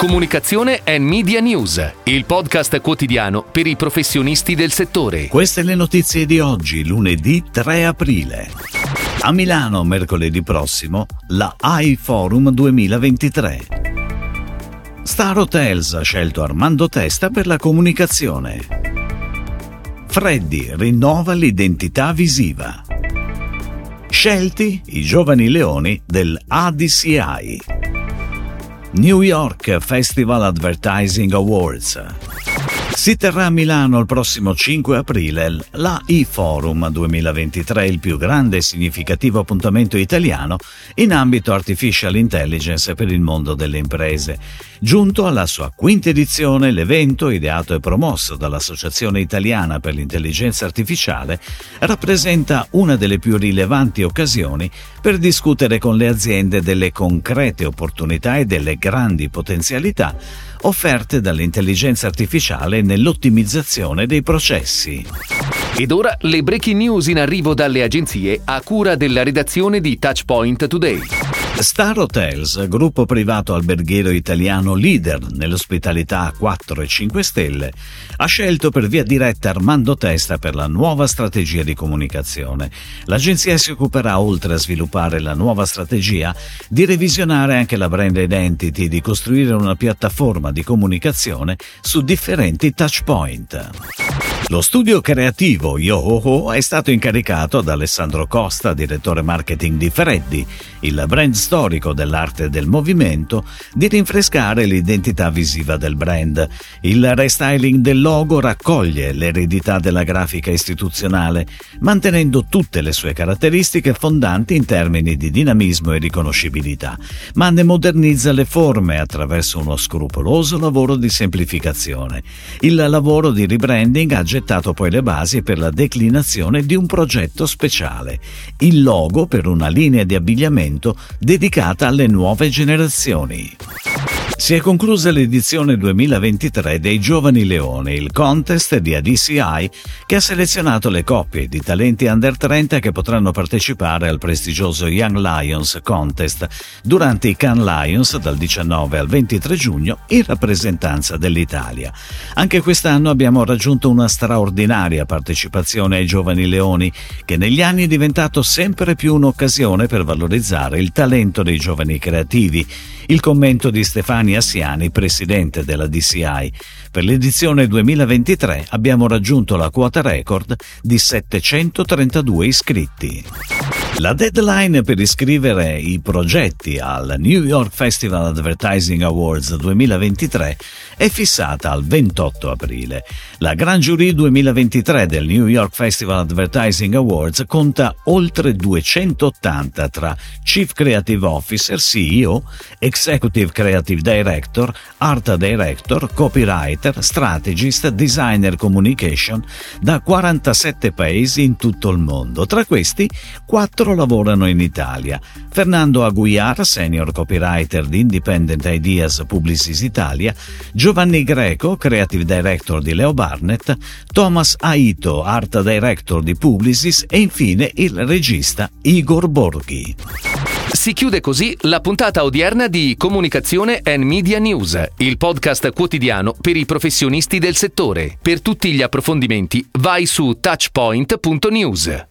Comunicazione e Media News, il podcast quotidiano per i professionisti del settore. Queste le notizie di oggi, lunedì 3 aprile. A Milano, mercoledì prossimo, la iForum 2023. Star Hotels ha scelto Armando Testa per la comunicazione. Freddy rinnova l'identità visiva. Scelti i giovani leoni del ADCI. New York Festival Advertising Awards. Si terrà a Milano il prossimo 5 aprile la e-Forum 2023, il più grande e significativo appuntamento italiano in ambito artificial intelligence per il mondo delle imprese. Giunto alla sua quinta edizione, l'evento, ideato e promosso dall'Associazione Italiana per l'Intelligenza Artificiale, rappresenta una delle più rilevanti occasioni per discutere con le aziende delle concrete opportunità e delle grandi potenzialità offerte dall'intelligenza artificiale nell'ottimizzazione dei processi. Ed ora le breaking news in arrivo dalle agenzie a cura della redazione di Touchpoint Today. Star Hotels, gruppo privato alberghiero italiano leader nell'ospitalità a 4 e 5 stelle, ha scelto per via diretta Armando Testa per la nuova strategia di comunicazione. L'agenzia si occuperà, oltre a sviluppare la nuova strategia, di revisionare anche la brand identity, di costruire una piattaforma di comunicazione su differenti touchpoint. Lo studio creativo Yohoho è stato incaricato ad Alessandro Costa, direttore marketing di Freddy, il brand storico dell'arte del movimento, di rinfrescare l'identità visiva del brand. Il restyling del logo raccoglie l'eredità della grafica istituzionale, mantenendo tutte le sue caratteristiche fondanti in termini di dinamismo e riconoscibilità, ma ne modernizza le forme attraverso uno scrupoloso lavoro di semplificazione. Il lavoro di rebranding ha gettato poi le basi per la declinazione di un progetto speciale, il logo per una linea di abbigliamento dedicata alle nuove generazioni. Si è conclusa l'edizione 2023 dei Giovani Leoni, il contest di ADCI che ha selezionato le coppie di talenti under 30 che potranno partecipare al prestigioso Young Lions Contest durante i Cannes Lions dal 19 al 23 giugno in rappresentanza dell'Italia. Anche quest'anno abbiamo raggiunto una straordinaria partecipazione ai Giovani Leoni che negli anni è diventato sempre più un'occasione per valorizzare il talento dei giovani creativi. Il commento di Stefania Assiani, presidente della DCI. Per l'edizione 2023 abbiamo raggiunto la quota record di 732 iscritti. La deadline per iscrivere i progetti al New York Festival Advertising Awards 2023 è fissata al 28 aprile. La Grand Jury 2023 del New York Festival Advertising Awards conta oltre 280 tra Chief Creative Officer, CEO, Executive Creative Director, Art Director, Copywriter, Strategist, Designer Communication da 47 paesi in tutto il mondo. Tra questi, 4 loro lavorano in Italia. Fernando Aguiar, senior copywriter di Independent Ideas Publicis Italia, Giovanni Greco, creative director di Leo Barnett, Thomas Aito, art director di Publicis e infine il regista Igor Borghi. Si chiude così la puntata odierna di Comunicazione and Media News, il podcast quotidiano per i professionisti del settore. Per tutti gli approfondimenti vai su touchpoint.news.